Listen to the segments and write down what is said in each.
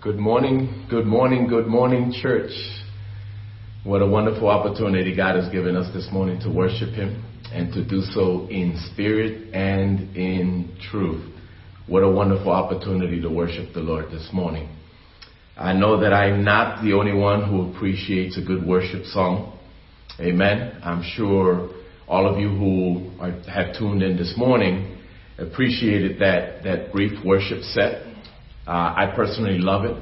Good morning, good morning, good morning, church. What a wonderful opportunity God has given us this morning to worship Him and to do so in spirit and in truth. What a wonderful opportunity to worship the Lord this morning. I know that I'm not the only one who appreciates a good worship song. Amen. I'm sure all of you who are, have tuned in this morning appreciated that, that brief worship set. Uh, I personally love it.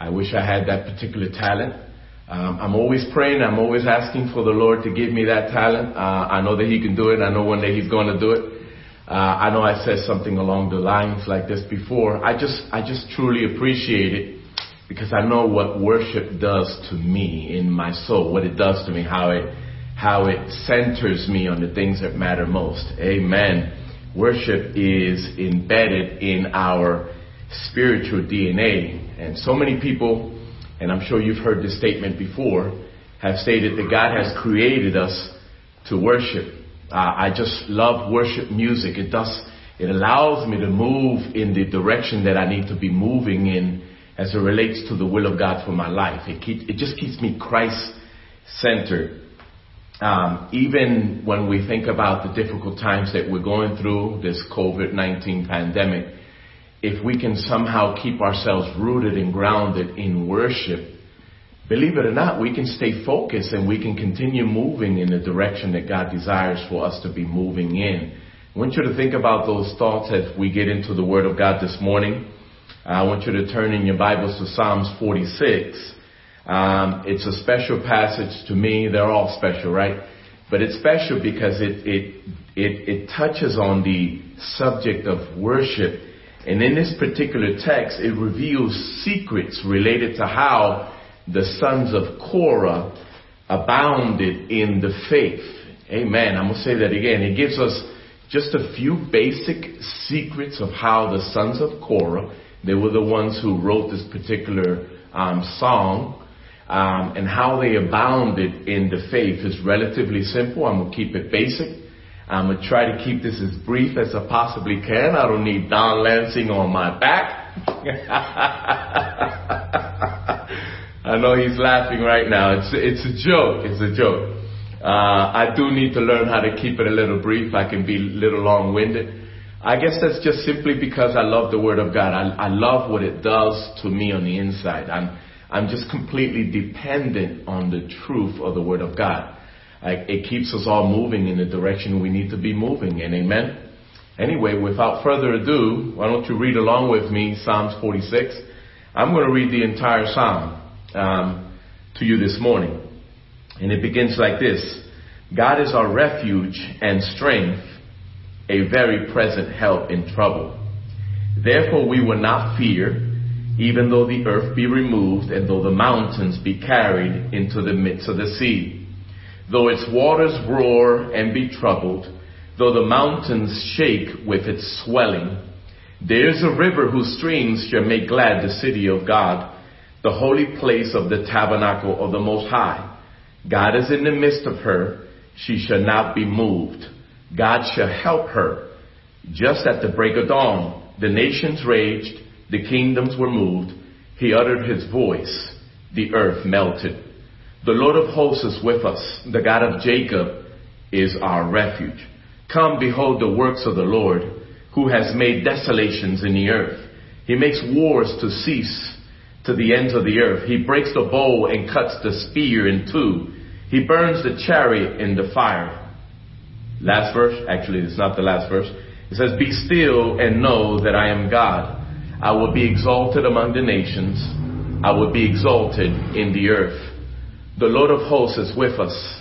I wish I had that particular talent. Um, I'm always praying. I'm always asking for the Lord to give me that talent. Uh, I know that He can do it. I know one day He's going to do it. Uh, I know I said something along the lines like this before. I just, I just truly appreciate it because I know what worship does to me in my soul, what it does to me, how it, how it centers me on the things that matter most. Amen. Worship is embedded in our spiritual DNA. And so many people, and I'm sure you've heard this statement before, have stated that God has created us to worship. Uh, I just love worship music. It does, it allows me to move in the direction that I need to be moving in as it relates to the will of God for my life. It keep, it just keeps me Christ centered. Um, even when we think about the difficult times that we're going through, this COVID-19 pandemic, if we can somehow keep ourselves rooted and grounded in worship, believe it or not, we can stay focused and we can continue moving in the direction that God desires for us to be moving in. I want you to think about those thoughts as we get into the Word of God this morning. I want you to turn in your Bibles to Psalms 46. Um, it's a special passage to me. They're all special, right? But it's special because it, it, it, it touches on the subject of worship and in this particular text, it reveals secrets related to how the sons of Korah abounded in the faith. Amen. I'm going to say that again. It gives us just a few basic secrets of how the sons of Korah, they were the ones who wrote this particular um, song, um, and how they abounded in the faith is relatively simple. I'm going to keep it basic. I'm going to try to keep this as brief as I possibly can. I don't need Don Lansing on my back. I know he's laughing right now. It's, it's a joke. It's a joke. Uh, I do need to learn how to keep it a little brief. I can be a little long-winded. I guess that's just simply because I love the Word of God. I, I love what it does to me on the inside. I'm, I'm just completely dependent on the truth of the Word of God it keeps us all moving in the direction we need to be moving in. Amen. Anyway, without further ado, why don't you read along with me Psalms 46? I'm going to read the entire psalm um, to you this morning, and it begins like this: God is our refuge and strength, a very present help in trouble. Therefore, we will not fear, even though the earth be removed, and though the mountains be carried into the midst of the sea though its waters roar and be troubled, though the mountains shake with its swelling. There is a river whose streams shall make glad the city of God, the holy place of the tabernacle of the Most High. God is in the midst of her. She shall not be moved. God shall help her. Just at the break of dawn, the nations raged, the kingdoms were moved. He uttered his voice. The earth melted. The Lord of hosts is with us. The God of Jacob is our refuge. Come behold the works of the Lord, who has made desolations in the earth. He makes wars to cease to the ends of the earth. He breaks the bow and cuts the spear in two. He burns the chariot in the fire. Last verse, actually it's not the last verse. It says, Be still and know that I am God. I will be exalted among the nations. I will be exalted in the earth. The Lord of hosts is with us.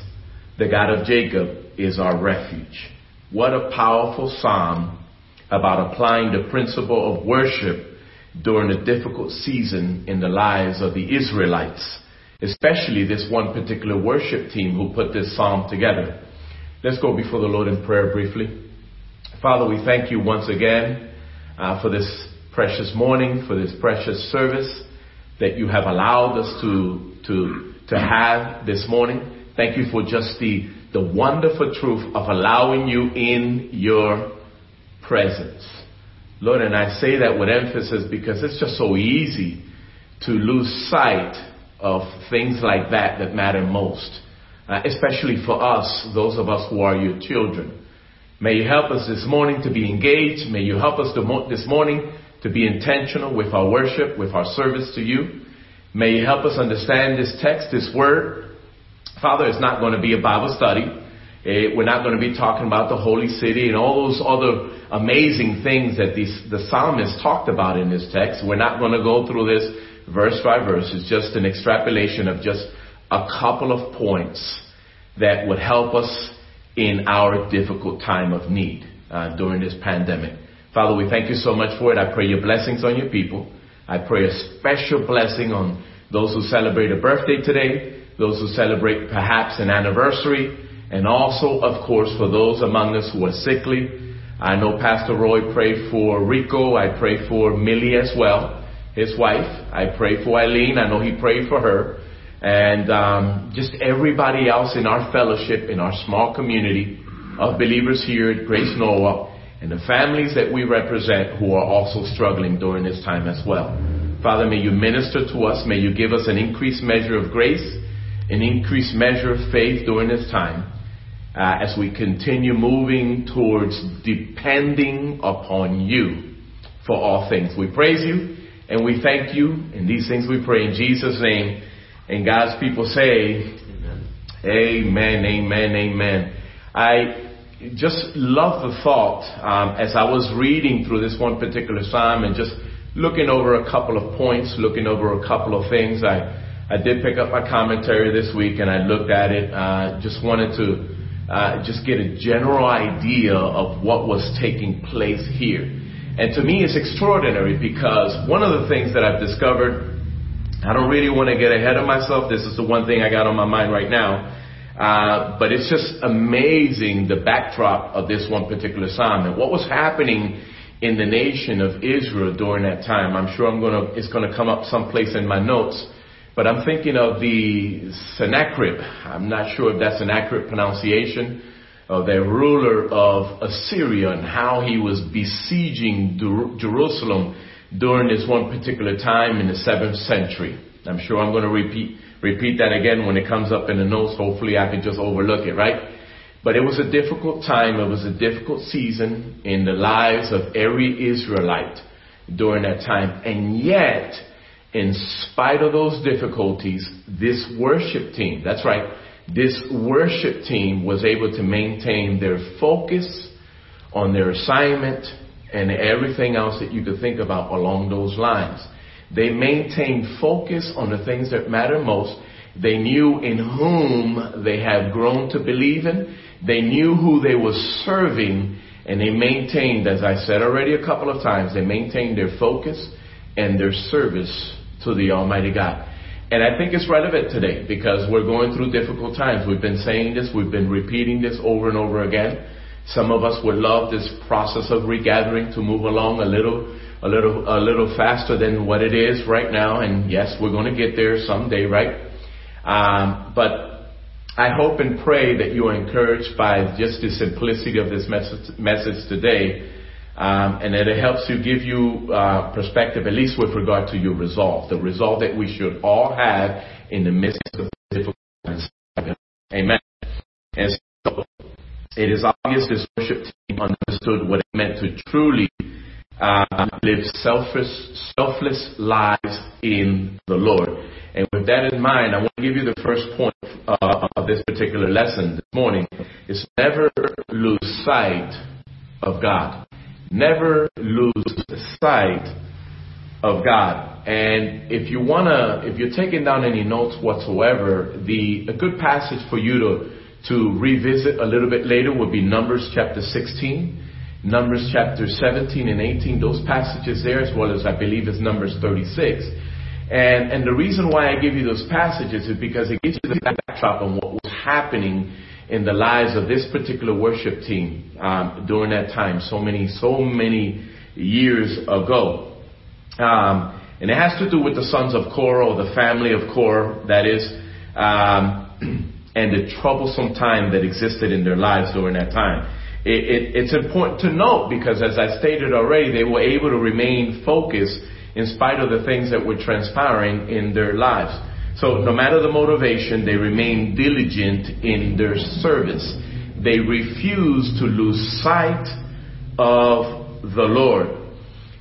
The God of Jacob is our refuge. What a powerful psalm about applying the principle of worship during a difficult season in the lives of the Israelites, especially this one particular worship team who put this psalm together. Let's go before the Lord in prayer briefly. Father, we thank you once again uh, for this precious morning, for this precious service that you have allowed us to, to to have this morning. Thank you for just the, the wonderful truth of allowing you in your presence. Lord, and I say that with emphasis because it's just so easy to lose sight of things like that that matter most, uh, especially for us, those of us who are your children. May you help us this morning to be engaged. May you help us this morning to be intentional with our worship, with our service to you. May you help us understand this text, this word. Father, it's not going to be a Bible study. Eh, we're not going to be talking about the holy city and all those other amazing things that these, the psalmist talked about in this text. We're not going to go through this verse by verse. It's just an extrapolation of just a couple of points that would help us in our difficult time of need uh, during this pandemic. Father, we thank you so much for it. I pray your blessings on your people. I pray a special blessing on those who celebrate a birthday today, those who celebrate perhaps an anniversary, and also, of course, for those among us who are sickly. I know Pastor Roy prayed for Rico. I pray for Millie as well, his wife. I pray for Eileen. I know he prayed for her. And um, just everybody else in our fellowship, in our small community of believers here at Grace Norwalk, and the families that we represent who are also struggling during this time as well. Father, may you minister to us. May you give us an increased measure of grace, an increased measure of faith during this time uh, as we continue moving towards depending upon you for all things. We praise you and we thank you. And these things we pray in Jesus' name. And God's people say, Amen, amen, amen. amen. I just love the thought um, as I was reading through this one particular psalm and just looking over a couple of points, looking over a couple of things. I I did pick up my commentary this week and I looked at it. Uh, just wanted to uh, just get a general idea of what was taking place here. And to me, it's extraordinary because one of the things that I've discovered. I don't really want to get ahead of myself. This is the one thing I got on my mind right now Uh, but it's just amazing the backdrop of this one particular psalm and what was happening in the nation of Israel during that time. I'm sure I'm gonna, it's gonna come up someplace in my notes, but I'm thinking of the Sennacherib. I'm not sure if that's an accurate pronunciation of the ruler of Assyria and how he was besieging Jerusalem during this one particular time in the seventh century. I'm sure I'm going to repeat repeat that again when it comes up in the notes. Hopefully I can just overlook it, right? But it was a difficult time. It was a difficult season in the lives of every Israelite during that time. And yet, in spite of those difficulties, this worship team, that's right, this worship team was able to maintain their focus on their assignment and everything else that you could think about along those lines. They maintained focus on the things that matter most. They knew in whom they had grown to believe in. They knew who they were serving and they maintained, as I said already a couple of times, they maintained their focus and their service to the Almighty God. And I think it's relevant today because we're going through difficult times. We've been saying this, we've been repeating this over and over again. Some of us would love this process of regathering to move along a little a little a little faster than what it is right now. And yes, we're going to get there someday, right? Um, but I hope and pray that you are encouraged by just the simplicity of this message, message today. Um, and that it helps you give you uh, perspective, at least with regard to your resolve, the resolve that we should all have in the midst of difficult times. Amen. And so it is obvious this worship team understood what it meant to truly uh, live selfless, selfless lives in the Lord. And with that in mind, I want to give you the first point uh, of this particular lesson this morning is never lose sight of God. Never lose sight of God. And if you wanna, if you're taking down any notes whatsoever, the a good passage for you to to revisit a little bit later would be Numbers chapter 16. Numbers chapter 17 and 18, those passages there, as well as I believe it's Numbers 36. And, and the reason why I give you those passages is because it gives you the backdrop on what was happening in the lives of this particular worship team um, during that time, so many, so many years ago. Um, and it has to do with the sons of Korah, or the family of Korah, that is, um, and the troublesome time that existed in their lives during that time it, it, it's important to note because as I stated already, they were able to remain focused in spite of the things that were transpiring in their lives. So no matter the motivation, they remained diligent in their service. They refused to lose sight of the Lord.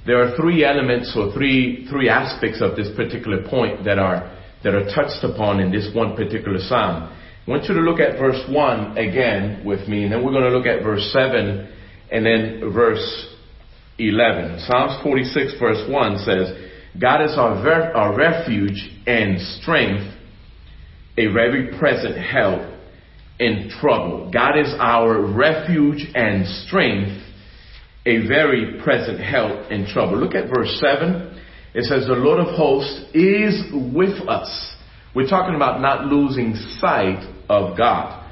There are three elements or three, three aspects of this particular point that are, that are touched upon in this one particular psalm. I want you to look at verse 1 again with me, and then we're going to look at verse 7 and then verse 11. Psalms 46 verse 1 says, God is our, ver- our refuge and strength, a very present help in trouble. God is our refuge and strength, a very present help in trouble. Look at verse 7. It says, The Lord of hosts is with us. We're talking about not losing sight of God.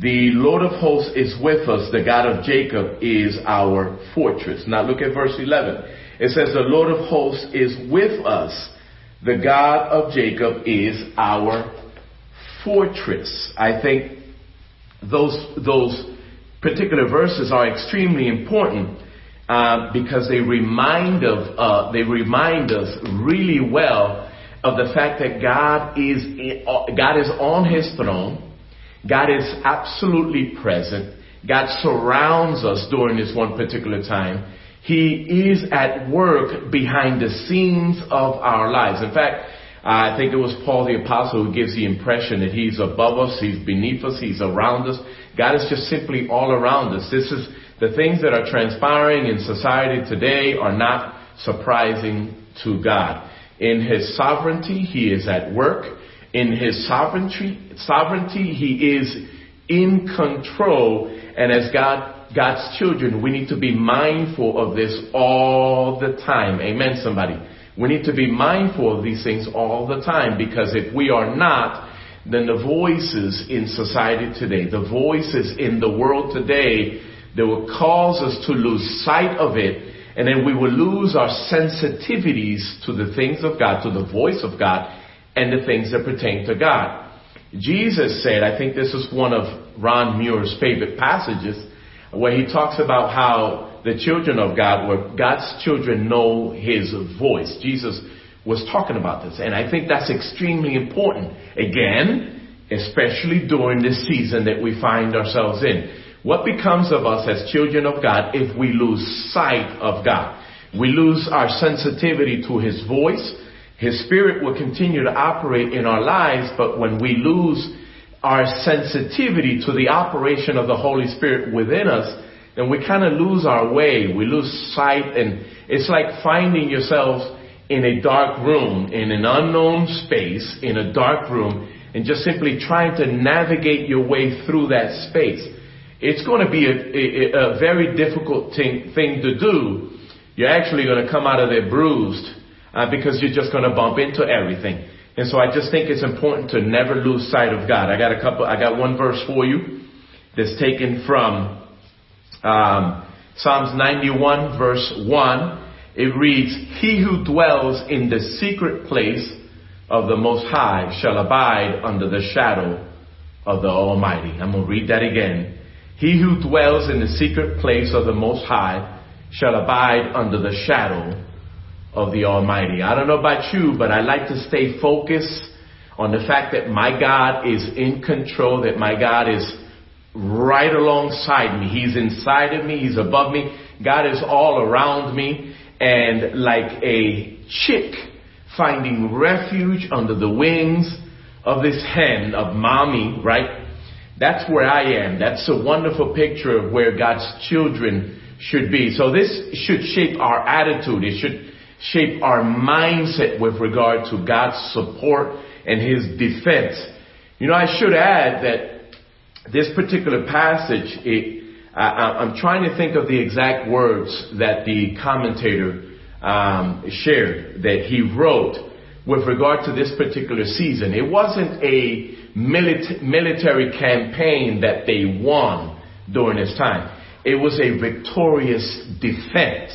The Lord of hosts is with us. The God of Jacob is our fortress. Now look at verse 11. It says, The Lord of hosts is with us. The God of Jacob is our fortress. I think those, those particular verses are extremely important uh, because they remind of uh, they remind us really well of the fact that God is uh, God is on His throne. God is absolutely present. God surrounds us during this one particular time. He is at work behind the scenes of our lives. In fact, I think it was Paul the apostle who gives the impression that he's above us, he's beneath us, he's around us. God is just simply all around us. This is the things that are transpiring in society today are not surprising to God. In his sovereignty, he is at work in his sovereignty, sovereignty, he is in control. And as God, God's children, we need to be mindful of this all the time. Amen, somebody. We need to be mindful of these things all the time because if we are not, then the voices in society today, the voices in the world today, that will cause us to lose sight of it and then we will lose our sensitivities to the things of God, to the voice of God, and the things that pertain to God. Jesus said, I think this is one of Ron Muir's favorite passages, where he talks about how the children of God, where God's children know his voice. Jesus was talking about this, and I think that's extremely important. Again, especially during this season that we find ourselves in. What becomes of us as children of God if we lose sight of God? We lose our sensitivity to his voice. His Spirit will continue to operate in our lives, but when we lose our sensitivity to the operation of the Holy Spirit within us, then we kind of lose our way. We lose sight and it's like finding yourselves in a dark room, in an unknown space, in a dark room, and just simply trying to navigate your way through that space. It's going to be a, a, a very difficult thing, thing to do. You're actually going to come out of there bruised uh, because you're just going to bump into everything. And so I just think it's important to never lose sight of God. I got a couple, I got one verse for you that's taken from um, Psalms 91 verse 1. It reads, He who dwells in the secret place of the Most High shall abide under the shadow of the Almighty. I'm going to read that again. He who dwells in the secret place of the Most High shall abide under the shadow of the Almighty. I don't know about you, but I like to stay focused on the fact that my God is in control, that my God is right alongside me. He's inside of me. He's above me. God is all around me. And like a chick finding refuge under the wings of this hen of mommy, right? That's where I am. That's a wonderful picture of where God's children should be. So this should shape our attitude. It should shape our mindset with regard to God's support and His defense. You know, I should add that this particular passage, it, I, am trying to think of the exact words that the commentator um, shared, that he wrote with regard to this particular season. It wasn't a milit- military campaign that they won during this time. It was a victorious defense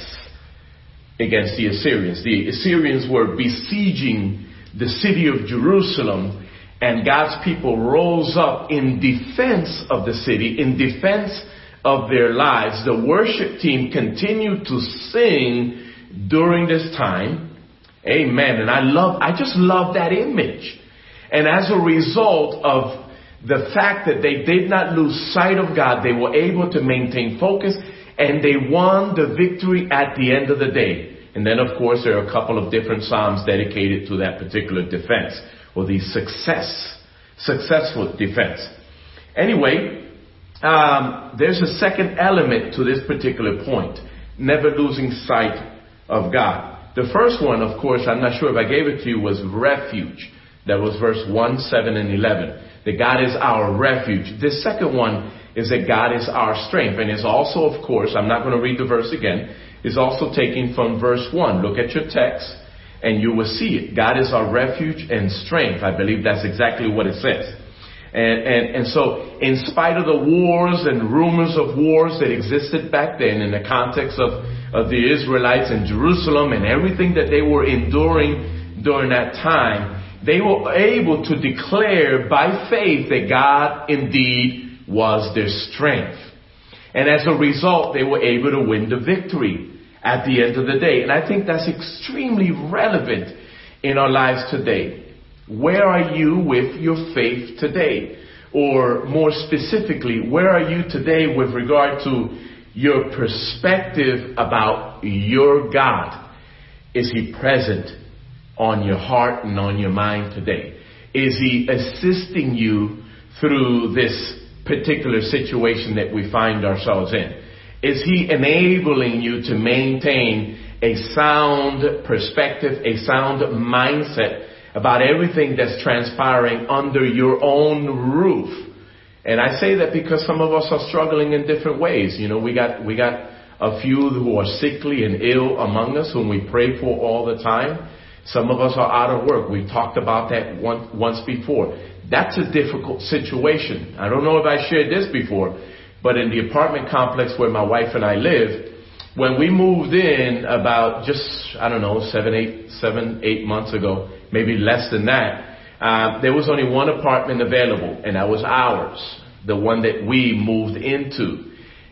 against the Assyrians. The Assyrians were besieging the city of Jerusalem and God's people rose up in defense of the city, in defense of their lives. The worship team continued to sing during this time Amen. And I love, I just love that image. And as a result of the fact that they did not lose sight of God, they were able to maintain focus and they won the victory at the end of the day. And then of course there are a couple of different Psalms dedicated to that particular defense or the success, successful defense. Anyway, um, there's a second element to this particular point. Never losing sight of God. The first one, of course, I'm not sure if I gave it to you, was refuge. That was verse 1, 7, and 11. That God is our refuge. The second one is that God is our strength. And is also, of course, I'm not going to read the verse again, is also taken from verse 1. Look at your text and you will see it. God is our refuge and strength. I believe that's exactly what it says. And, and, and so, in spite of the wars and rumors of wars that existed back then in the context of, of the Israelites in Jerusalem and everything that they were enduring during that time, they were able to declare by faith that God indeed was their strength. And as a result, they were able to win the victory at the end of the day. And I think that's extremely relevant in our lives today. Where are you with your faith today? Or more specifically, where are you today with regard to your perspective about your God? Is He present on your heart and on your mind today? Is He assisting you through this particular situation that we find ourselves in? Is He enabling you to maintain a sound perspective, a sound mindset about everything that's transpiring under your own roof. And I say that because some of us are struggling in different ways. You know, we got, we got a few who are sickly and ill among us whom we pray for all the time. Some of us are out of work. We've talked about that once, once before. That's a difficult situation. I don't know if I shared this before, but in the apartment complex where my wife and I live, when we moved in about just, I don't know, seven, eight, seven, eight months ago, maybe less than that, uh, there was only one apartment available, and that was ours, the one that we moved into.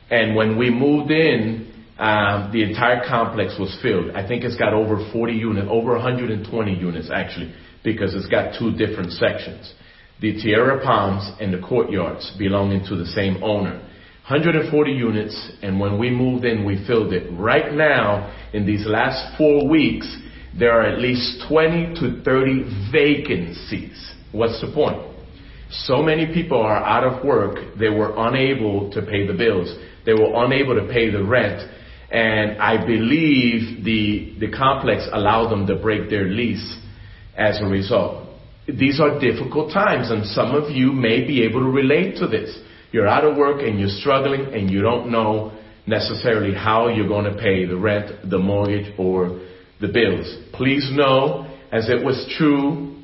And when we moved in, um, the entire complex was filled. I think it's got over 40 units, over 120 units actually, because it's got two different sections. The Tierra Palms and the courtyards belonging to the same owner. 140 units, and when we moved in, we filled it. Right now, in these last four weeks, there are at least 20 to 30 vacancies. What's the point? So many people are out of work, they were unable to pay the bills. They were unable to pay the rent. And I believe the, the complex allowed them to break their lease as a result. These are difficult times, and some of you may be able to relate to this. You're out of work and you're struggling and you don't know necessarily how you're going to pay the rent, the mortgage, or the bills. Please know, as it was true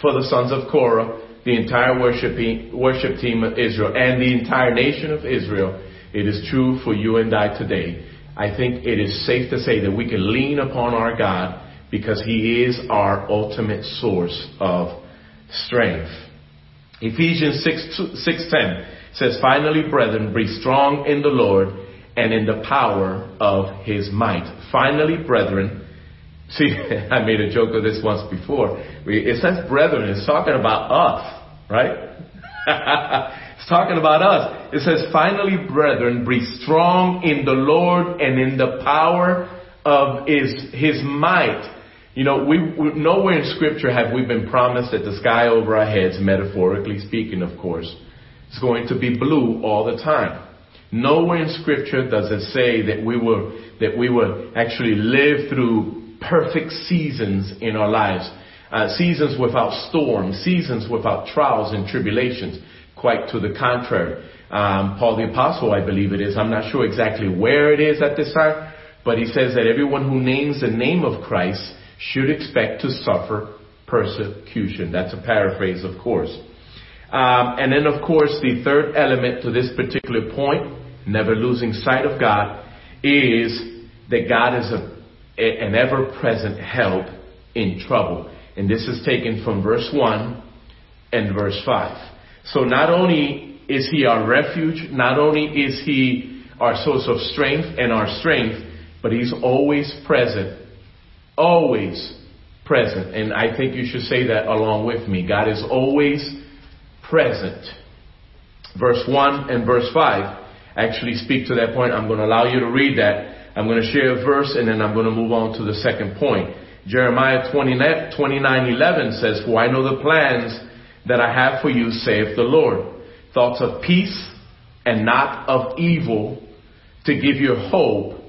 for the sons of Korah, the entire worship team of Israel, and the entire nation of Israel, it is true for you and I today. I think it is safe to say that we can lean upon our God because He is our ultimate source of strength. Ephesians 6, 6.10 says, Finally, brethren, be strong in the Lord and in the power of his might. Finally, brethren, see, I made a joke of this once before. It says brethren, it's talking about us, right? it's talking about us. It says, finally, brethren, be strong in the Lord and in the power of his, his might. You know, we, we, nowhere in scripture have we been promised that the sky over our heads, metaphorically speaking, of course, is going to be blue all the time. Nowhere in scripture does it say that we will, that we will actually live through perfect seasons in our lives. Uh, seasons without storms, seasons without trials and tribulations. Quite to the contrary. Um, Paul the Apostle, I believe it is. I'm not sure exactly where it is at this time, but he says that everyone who names the name of Christ should expect to suffer persecution. That's a paraphrase, of course. Um, and then, of course, the third element to this particular point, never losing sight of God, is that God is a, a, an ever-present help in trouble. And this is taken from verse 1 and verse 5. So not only is he our refuge, not only is he our source of strength and our strength, but he's always present, always present. And I think you should say that along with me. God is always present. Verse 1 and verse 5 actually speak to that point. I'm going to allow you to read that. I'm going to share a verse and then I'm going to move on to the second point. Jeremiah 29, 29 11 says, For I know the plans that I have for you, saith the Lord. Thoughts of peace and not of evil to give you hope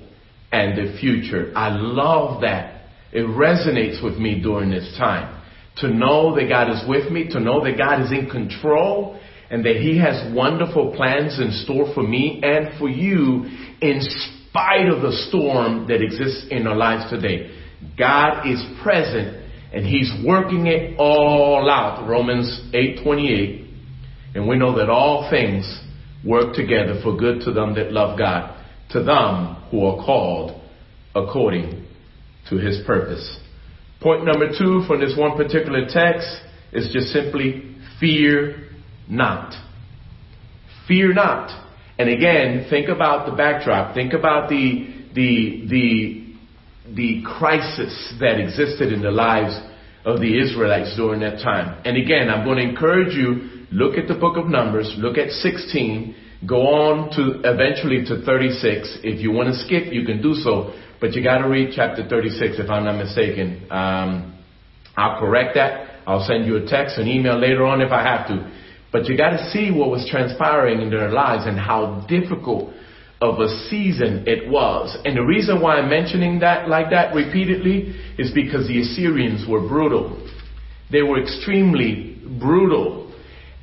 and the future. I love that. It resonates with me during this time. To know that God is with me, to know that God is in control, and that He has wonderful plans in store for me and for you in spite of the storm that exists in our lives today. God is present and He's working it all out. Romans 8:28. And we know that all things work together for good to them that love God, to them who are called according to His purpose. Point number two from this one particular text is just simply fear not. Fear not. And again, think about the backdrop. Think about the, the, the, the crisis that existed in the lives of the Israelites during that time. And again, I'm going to encourage you, look at the book of Numbers, look at 16, go on to eventually to 36. If you want to skip, you can do so, but you got to read chapter 36 if I'm not mistaken. Um, I'll correct that. I'll send you a text, an email later on if I have to. But you got to see what was transpiring in their lives and how difficult of a season it was. And the reason why I'm mentioning that like that repeatedly is because the Assyrians were brutal. They were extremely brutal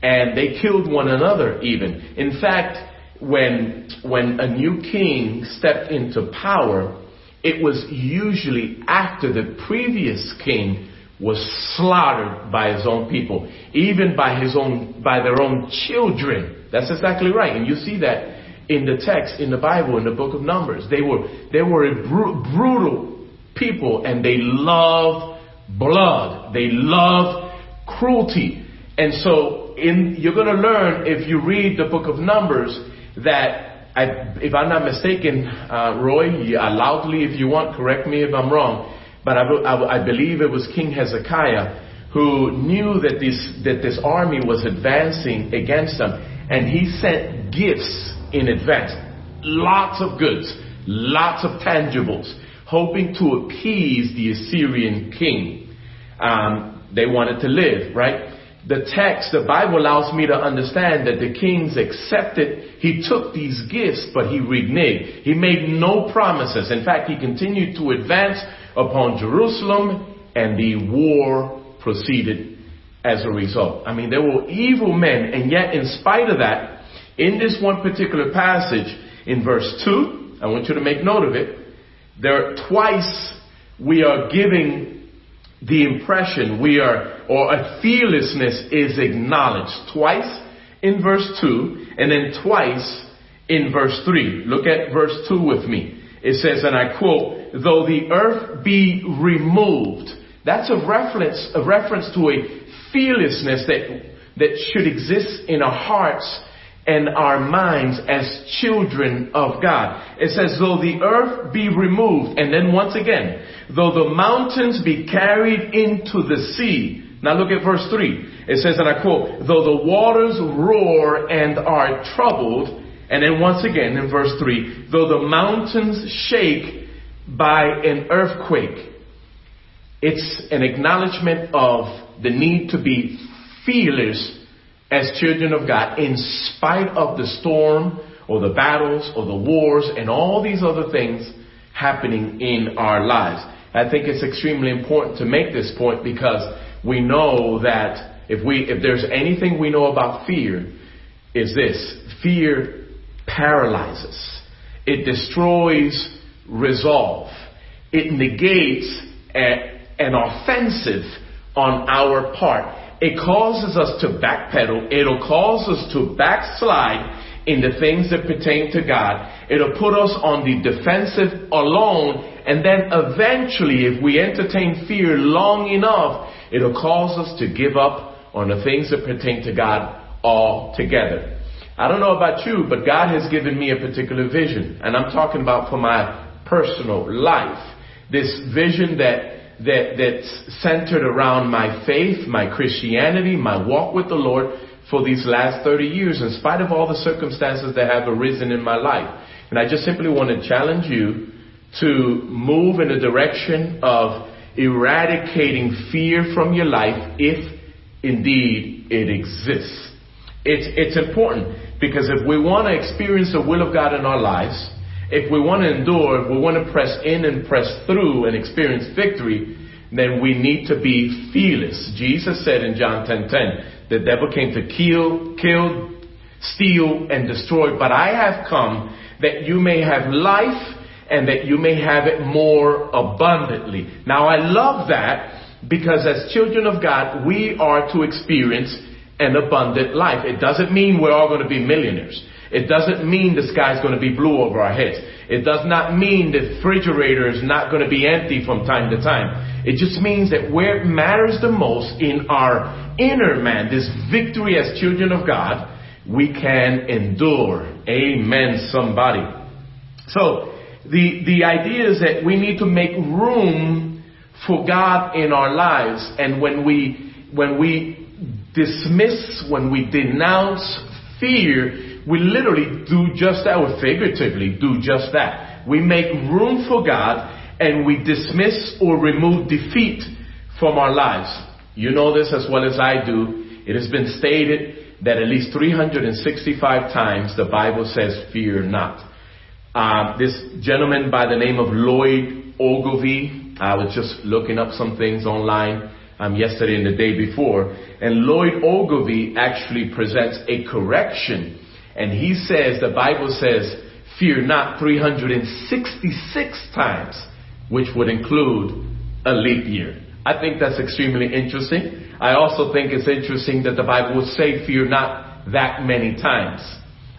and they killed one another even. In fact, when, when a new king stepped into power, it was usually after the previous king was slaughtered by his own people, even by his own, by their own children. That's exactly right. And you see that in the text, in the Bible, in the book of Numbers. They were, they were a br- brutal people and they loved blood. They loved cruelty. And so in, you're going to learn if you read the book of Numbers that I, if I'm not mistaken, uh, Roy, yeah, loudly if you want, correct me if I'm wrong but I, I, I believe it was King Hezekiah who knew that this, that this army was advancing against them, and he sent gifts in advance. Lots of goods, lots of tangibles, hoping to appease the Assyrian king. Um, they wanted to live, right? The text, the Bible allows me to understand that the kings accepted, he took these gifts, but he reneged. He made no promises. In fact, he continued to advance upon Jerusalem and the war proceeded as a result. I mean, there were evil men and yet in spite of that, in this one particular passage in verse 2, I want you to make note of it, there twice we are giving the impression we are, or a fearlessness is acknowledged. Twice in verse 2 and then twice in verse 3. Look at verse 2 with me. It says, and I quote, though the earth be removed. That's a reference, a reference to a fearlessness that, that should exist in our hearts and our minds as children of God. It says, though the earth be removed, and then once again, though the mountains be carried into the sea. Now look at verse 3. It says, and I quote, though the waters roar and are troubled, and then once again in verse 3, though the mountains shake by an earthquake. It's an acknowledgement of the need to be fearless as children of God in spite of the storm or the battles or the wars and all these other things happening in our lives. I think it's extremely important to make this point because we know that if we, if there's anything we know about fear, is this. Fear paralyzes. It destroys resolve. It negates a, an offensive on our part. It causes us to backpedal. It'll cause us to backslide in the things that pertain to God. It'll put us on the defensive alone. And then eventually, if we entertain fear long enough, it'll cause us to give up on the things that pertain to God altogether. I don't know about you, but God has given me a particular vision. And I'm talking about for my personal life. This vision that, that, that's centered around my faith, my Christianity, my walk with the Lord for these last 30 years in spite of all the circumstances that have arisen in my life. And I just simply want to challenge you to move in the direction of eradicating fear from your life if indeed it exists. It's, it's important because if we want to experience the will of God in our lives, if we want to endure, if we want to press in and press through and experience victory, then we need to be fearless. Jesus said in John 10:10, 10, 10, the devil came to kill, kill, steal, and destroy, but I have come that you may have life and that you may have it more abundantly. Now I love that because as children of God, we are to experience an abundant life. It doesn't mean we're all going to be millionaires. It doesn't mean the sky's going to be blue over our heads. It does not mean the refrigerator is not going to be empty from time to time. It just means that where it matters the most in our inner man, this victory as children of God, we can endure. Amen, somebody. So, the, the idea is that we need to make room for God in our lives. And when we, when we dismiss, when we denounce fear, we literally do just that, or figuratively do just that. We make room for God and we dismiss or remove defeat from our lives. You know this as well as I do. It has been stated that at least 365 times the Bible says, fear not. Uh, this gentleman by the name of Lloyd Ogilvie, I was just looking up some things online um, yesterday and the day before, and Lloyd Ogilvie actually presents a correction, and he says the Bible says, "Fear not," 366 times, which would include a leap year. I think that's extremely interesting. I also think it's interesting that the Bible would say fear not that many times.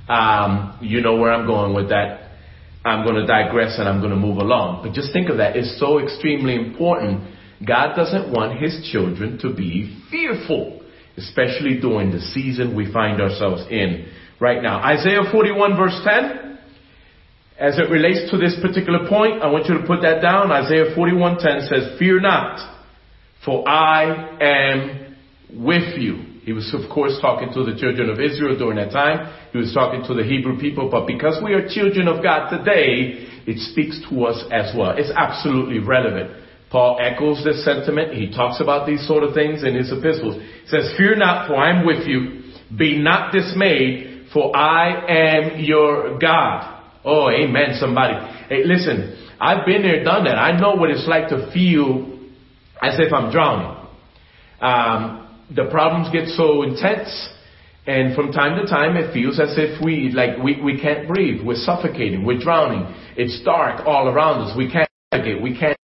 Um, you know where I'm going with that. I'm going to digress and I'm going to move along. But just think of that. It's so extremely important. God doesn't want his children to be fearful, especially during the season we find ourselves in right now. Isaiah 41 verse 10. As it relates to this particular point, I want you to put that down. Isaiah 41:10 says, "Fear not, for I am with you." He was, of course, talking to the children of Israel during that time. He was talking to the Hebrew people, but because we are children of God today, it speaks to us as well. It's absolutely relevant. Paul echoes this sentiment. He talks about these sort of things in his epistles. He says, Fear not, for I am with you. Be not dismayed, for I am your God. Oh, amen, somebody. Hey, listen, I've been there, done that. I know what it's like to feel as if I'm drowning. Um, the problems get so intense and from time to time it feels as if we, like, we, we can't breathe. We're suffocating. We're drowning. It's dark all around us. We can't navigate. We can't,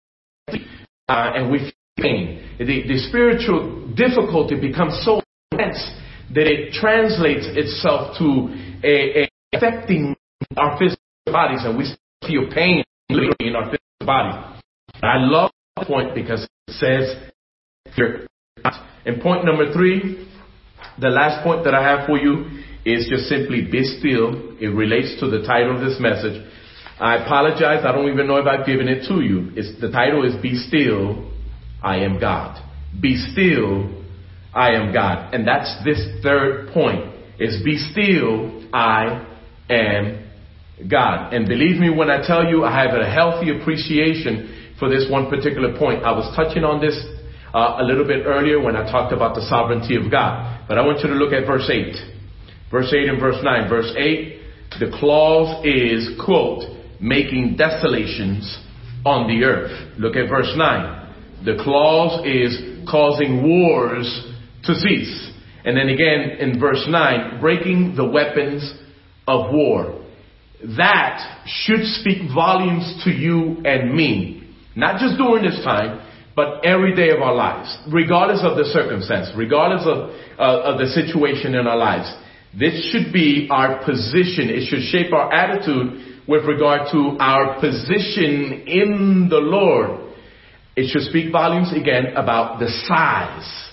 uh, and we feel pain. The, the spiritual difficulty becomes so intense that it translates itself to a, a affecting our physical bodies and we feel pain literally in our physical body. I love that point because it says here, and point number three, the last point that I have for you is just simply be still. It relates to the title of this message. I apologize. I don't even know if I've given it to you. It's, the title is Be Still, I Am God. Be still, I am God. And that's this third point is be still, I am God. And believe me when I tell you I have a healthy appreciation for this one particular point. I was touching on this uh, a little bit earlier when I talked about the sovereignty of God. But I want you to look at verse 8. Verse 8 and verse 9. Verse 8, the clause is, quote, making desolations on the earth. Look at verse 9. The clause is causing wars to cease. And then again in verse 9, breaking the weapons of war. That should speak volumes to you and me. Not just during this time, but every day of our lives, regardless of the circumstance, regardless of, uh, of the situation in our lives. This should be our position. It should shape our attitude with regard to our position in the Lord. It should speak volumes again about the size,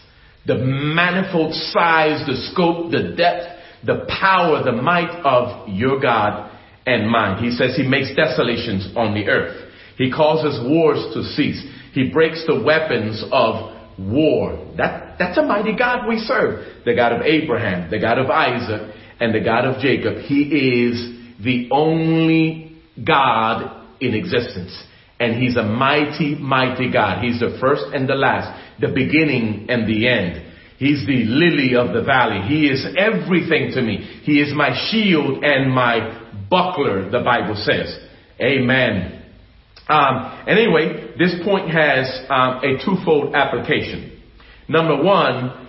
the manifold size, the scope, the depth, the power, the might of your God and mine. He says he makes desolations on the earth. He causes wars to cease. He breaks the weapons of war. That, that's a mighty God we serve. The God of Abraham, the God of Isaac, and the God of Jacob. He is the only God in existence. And He's a mighty, mighty God. He's the first and the last, the beginning and the end. He's the lily of the valley. He is everything to me. He is my shield and my buckler, the Bible says. Amen. Um, and anyway, this point has um, a twofold application. Number one,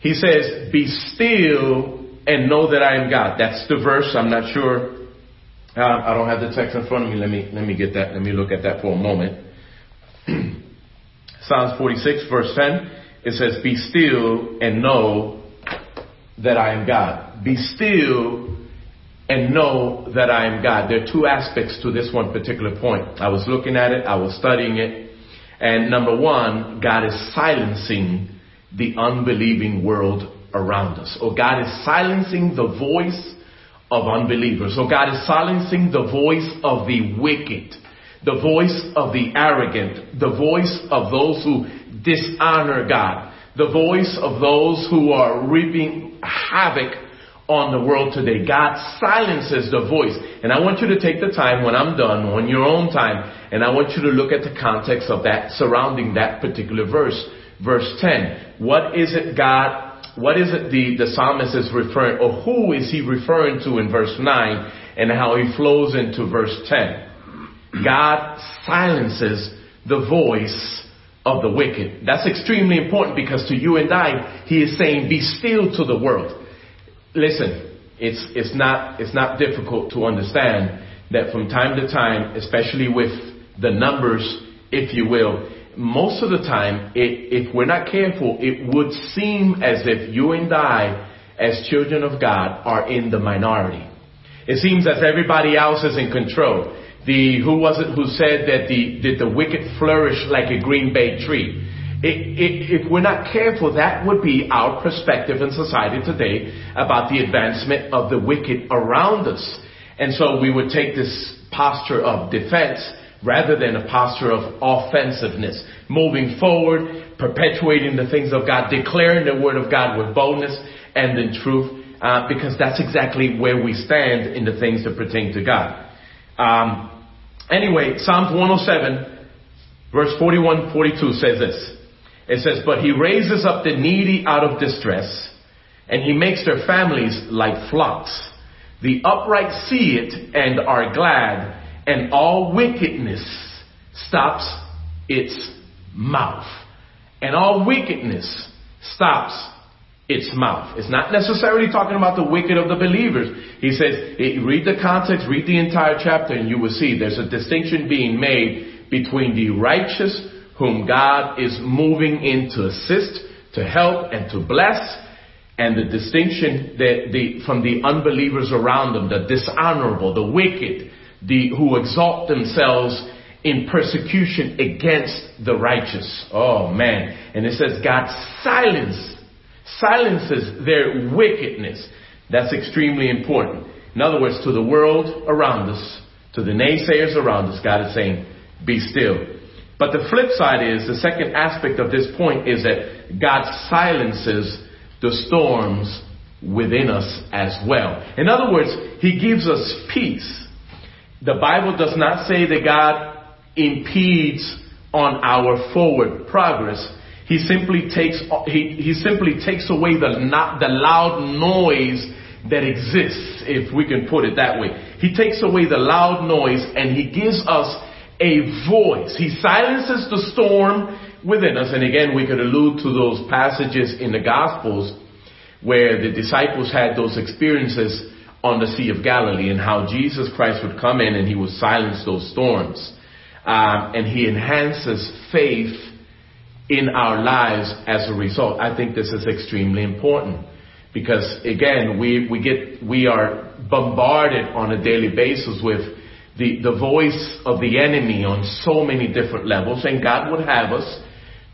he says, "Be still and know that I am God." That's the verse. I'm not sure. Uh, I don't have the text in front of me. Let me let me get that. Let me look at that for a moment. Psalms 46, verse 10. It says, "Be still and know that I am God." Be still and know that I am God. There are two aspects to this one particular point. I was looking at it, I was studying it, and number one, God is silencing the unbelieving world around us. Or God is silencing the voice of unbelievers. So God is silencing the voice of the wicked, the voice of the arrogant, the voice of those who dishonor God, the voice of those who are reaping havoc on the world today. God silences the voice. And I want you to take the time when I'm done, on your own time, and I want you to look at the context of that surrounding that particular verse. Verse 10. What is it God, what is it the, the psalmist is referring, or who is he referring to in verse 9 and how he flows into verse 10? God silences the voice of the wicked. That's extremely important because to you and I, he is saying, be still to the world listen, it's, it's, not, it's not difficult to understand that from time to time, especially with the numbers, if you will, most of the time, it, if we're not careful, it would seem as if you and I, as children of God, are in the minority. It seems as everybody else is in control. The, who was it who said that the, did the wicked flourish like a green bay tree? It, it, if we're not careful, that would be our perspective in society today about the advancement of the wicked around us. And so we would take this posture of defense rather than a posture of offensiveness, moving forward, perpetuating the things of God, declaring the word of God with boldness and in truth, uh, because that's exactly where we stand in the things that pertain to God. Um, anyway, Psalms 107, verse 41, 42 says this. It says, but he raises up the needy out of distress and he makes their families like flocks. The upright see it and are glad and all wickedness stops its mouth. And all wickedness stops its mouth. It's not necessarily talking about the wicked of the believers. He says, read the context, read the entire chapter, and you will see there's a distinction being made between the righteous whom God is moving in to assist, to help, and to bless, and the distinction that the, from the unbelievers around them, the dishonorable, the wicked, the, who exalt themselves in persecution against the righteous. Oh man. And it says God silence, silences their wickedness. That's extremely important. In other words, to the world around us, to the naysayers around us, God is saying, be still but the flip side is, the second aspect of this point is that God silences the storms within us as well. In other words, He gives us peace. The Bible does not say that God impedes on our forward progress. He simply takes, he, he simply takes away the, not, the loud noise that exists, if we can put it that way. He takes away the loud noise and he gives us a voice. He silences the storm within us. And again, we could allude to those passages in the Gospels where the disciples had those experiences on the Sea of Galilee and how Jesus Christ would come in and he would silence those storms. Um, and he enhances faith in our lives as a result. I think this is extremely important because again, we, we get, we are bombarded on a daily basis with the, the voice of the enemy on so many different levels, and God would have us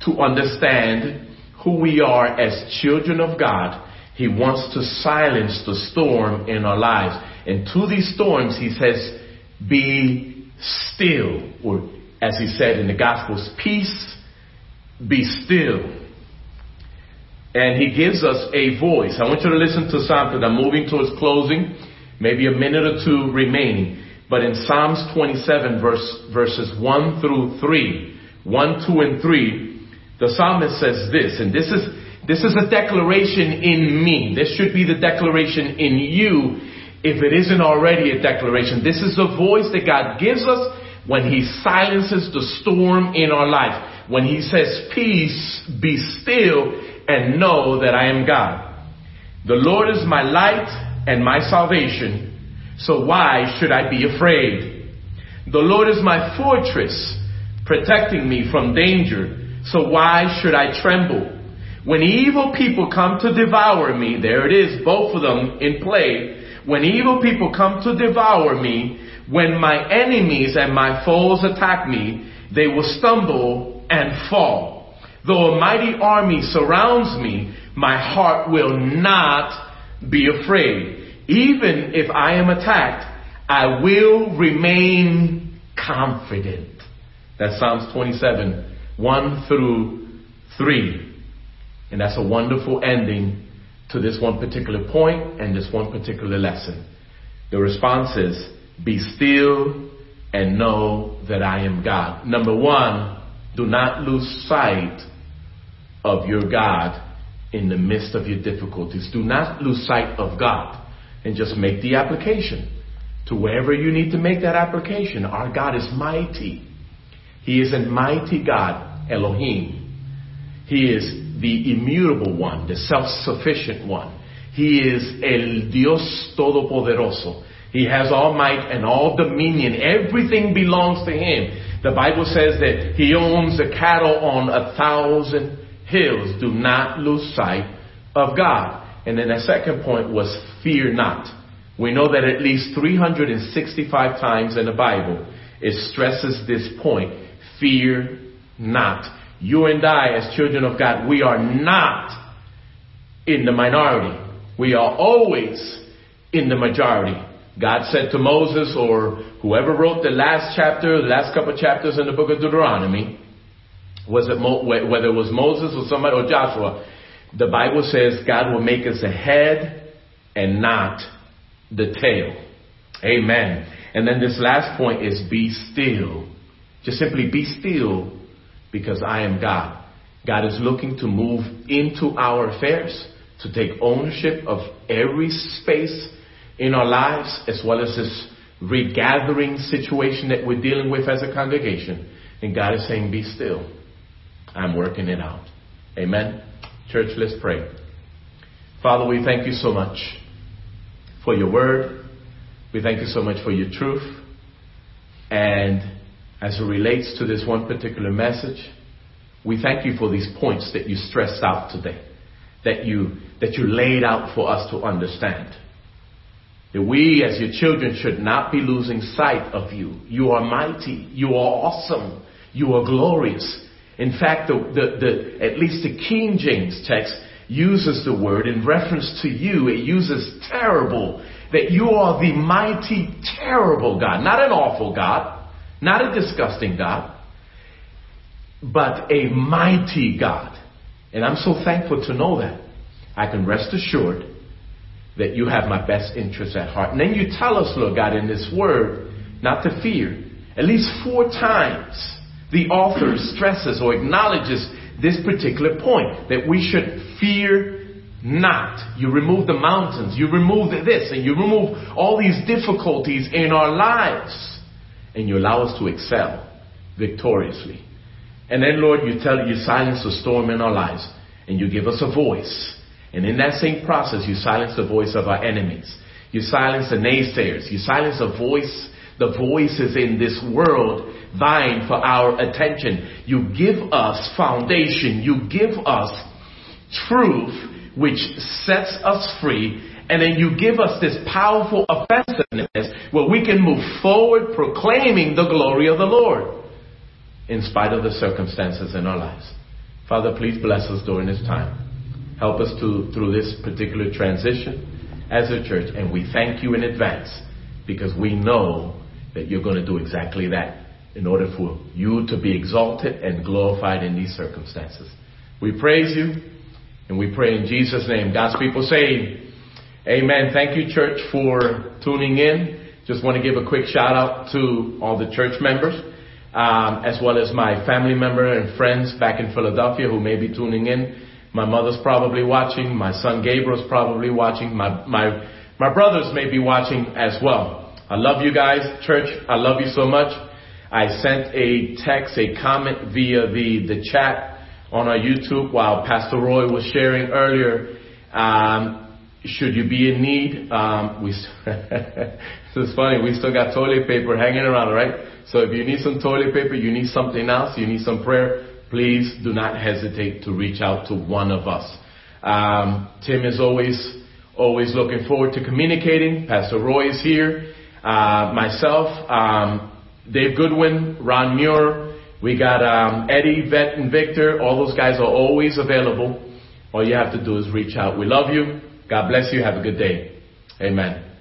to understand who we are as children of God. He wants to silence the storm in our lives. And to these storms, he says, be still or as he said in the Gospels, peace, be still. And he gives us a voice. I want you to listen to something. I'm moving towards closing, maybe a minute or two remaining. But in Psalms 27 verse, verses 1 through 3, 1, 2, and 3, the psalmist says this, and this is, this is a declaration in me. This should be the declaration in you if it isn't already a declaration. This is the voice that God gives us when He silences the storm in our life. When He says, peace, be still, and know that I am God. The Lord is my light and my salvation. So why should I be afraid? The Lord is my fortress, protecting me from danger. So why should I tremble? When evil people come to devour me, there it is, both of them in play. When evil people come to devour me, when my enemies and my foes attack me, they will stumble and fall. Though a mighty army surrounds me, my heart will not be afraid. Even if I am attacked, I will remain confident. That's Psalms 27, 1 through 3. And that's a wonderful ending to this one particular point and this one particular lesson. The response is, be still and know that I am God. Number one, do not lose sight of your God in the midst of your difficulties. Do not lose sight of God and just make the application to wherever you need to make that application. Our God is mighty. He is a mighty God, Elohim. He is the immutable one, the self-sufficient one. He is el Dios Todopoderoso. He has all might and all dominion. Everything belongs to Him. The Bible says that He owns the cattle on a thousand hills. Do not lose sight of God. And then the second point was fear not. We know that at least 365 times in the Bible it stresses this point. Fear not you and I, as children of God, we are not in the minority. We are always in the majority. God said to Moses or whoever wrote the last chapter, the last couple chapters in the book of Deuteronomy, was it Mo- whether it was Moses or somebody or Joshua, the Bible says God will make us the head and not the tail. Amen. And then this last point is be still. Just simply be still because I am God. God is looking to move into our affairs, to take ownership of every space in our lives, as well as this regathering situation that we're dealing with as a congregation. And God is saying, be still. I'm working it out. Amen. Church, let's pray. Father, we thank you so much for your word. We thank you so much for your truth. And as it relates to this one particular message, we thank you for these points that you stressed out today, that you, that you laid out for us to understand. That we as your children should not be losing sight of you. You are mighty. You are awesome. You are glorious. In fact, the, the, the, at least the King James text uses the word in reference to you. It uses terrible. That you are the mighty, terrible God. Not an awful God not a disgusting God, but a mighty God. And I'm so thankful to know that. I can rest assured that you have my best interests at heart. And then you tell us, Lord God, in this word, not to fear. At least four times the author stresses or acknowledges this particular point that we should fear not. You remove the mountains, you remove this, and you remove all these difficulties in our lives and you allow us to excel victoriously. And then, Lord, you tell you silence the storm in our lives and you give us a voice. And in that same process, you silence the voice of our enemies. You silence the naysayers. You silence the voice, the voices in this world vying for our attention. You give us foundation. You give us truth which sets us free and then you give us this powerful offensiveness where we can move forward proclaiming the glory of the Lord in spite of the circumstances in our lives. Father, please bless us during this time. Help us to, through this particular transition as a church. And we thank you in advance because we know that you're going to do exactly that. in order for you to be exalted and glorified in these circumstances. We praise you and we pray in Jesus' name. God's people say, Amen. Thank you, church, for tuning in. Just want to give a quick shout out to all the church members, um, as well as my family member and friends back in Philadelphia who may be tuning in. My mother's probably watching. My son Gabriel's probably watching. My, my, my brothers may be watching as well. I love you guys, church. I love you so much. I sent a text, a comment via the, the chat on our YouTube while Pastor Roy was sharing earlier. Um, should you be in need, um, we, funny, we still got toilet paper hanging around, right? So if you need some toilet paper, you need something else, you need some prayer, please do not hesitate to reach out to one of us. Um, Tim is always, always looking forward to communicating. Pastor Roy is here. Uh, myself, um, Dave Goodwin, Ron Muir, we got um, Eddie, Vet, and Victor. All those guys are always available. All you have to do is reach out. We love you. God bless you. Have a good day. Amen.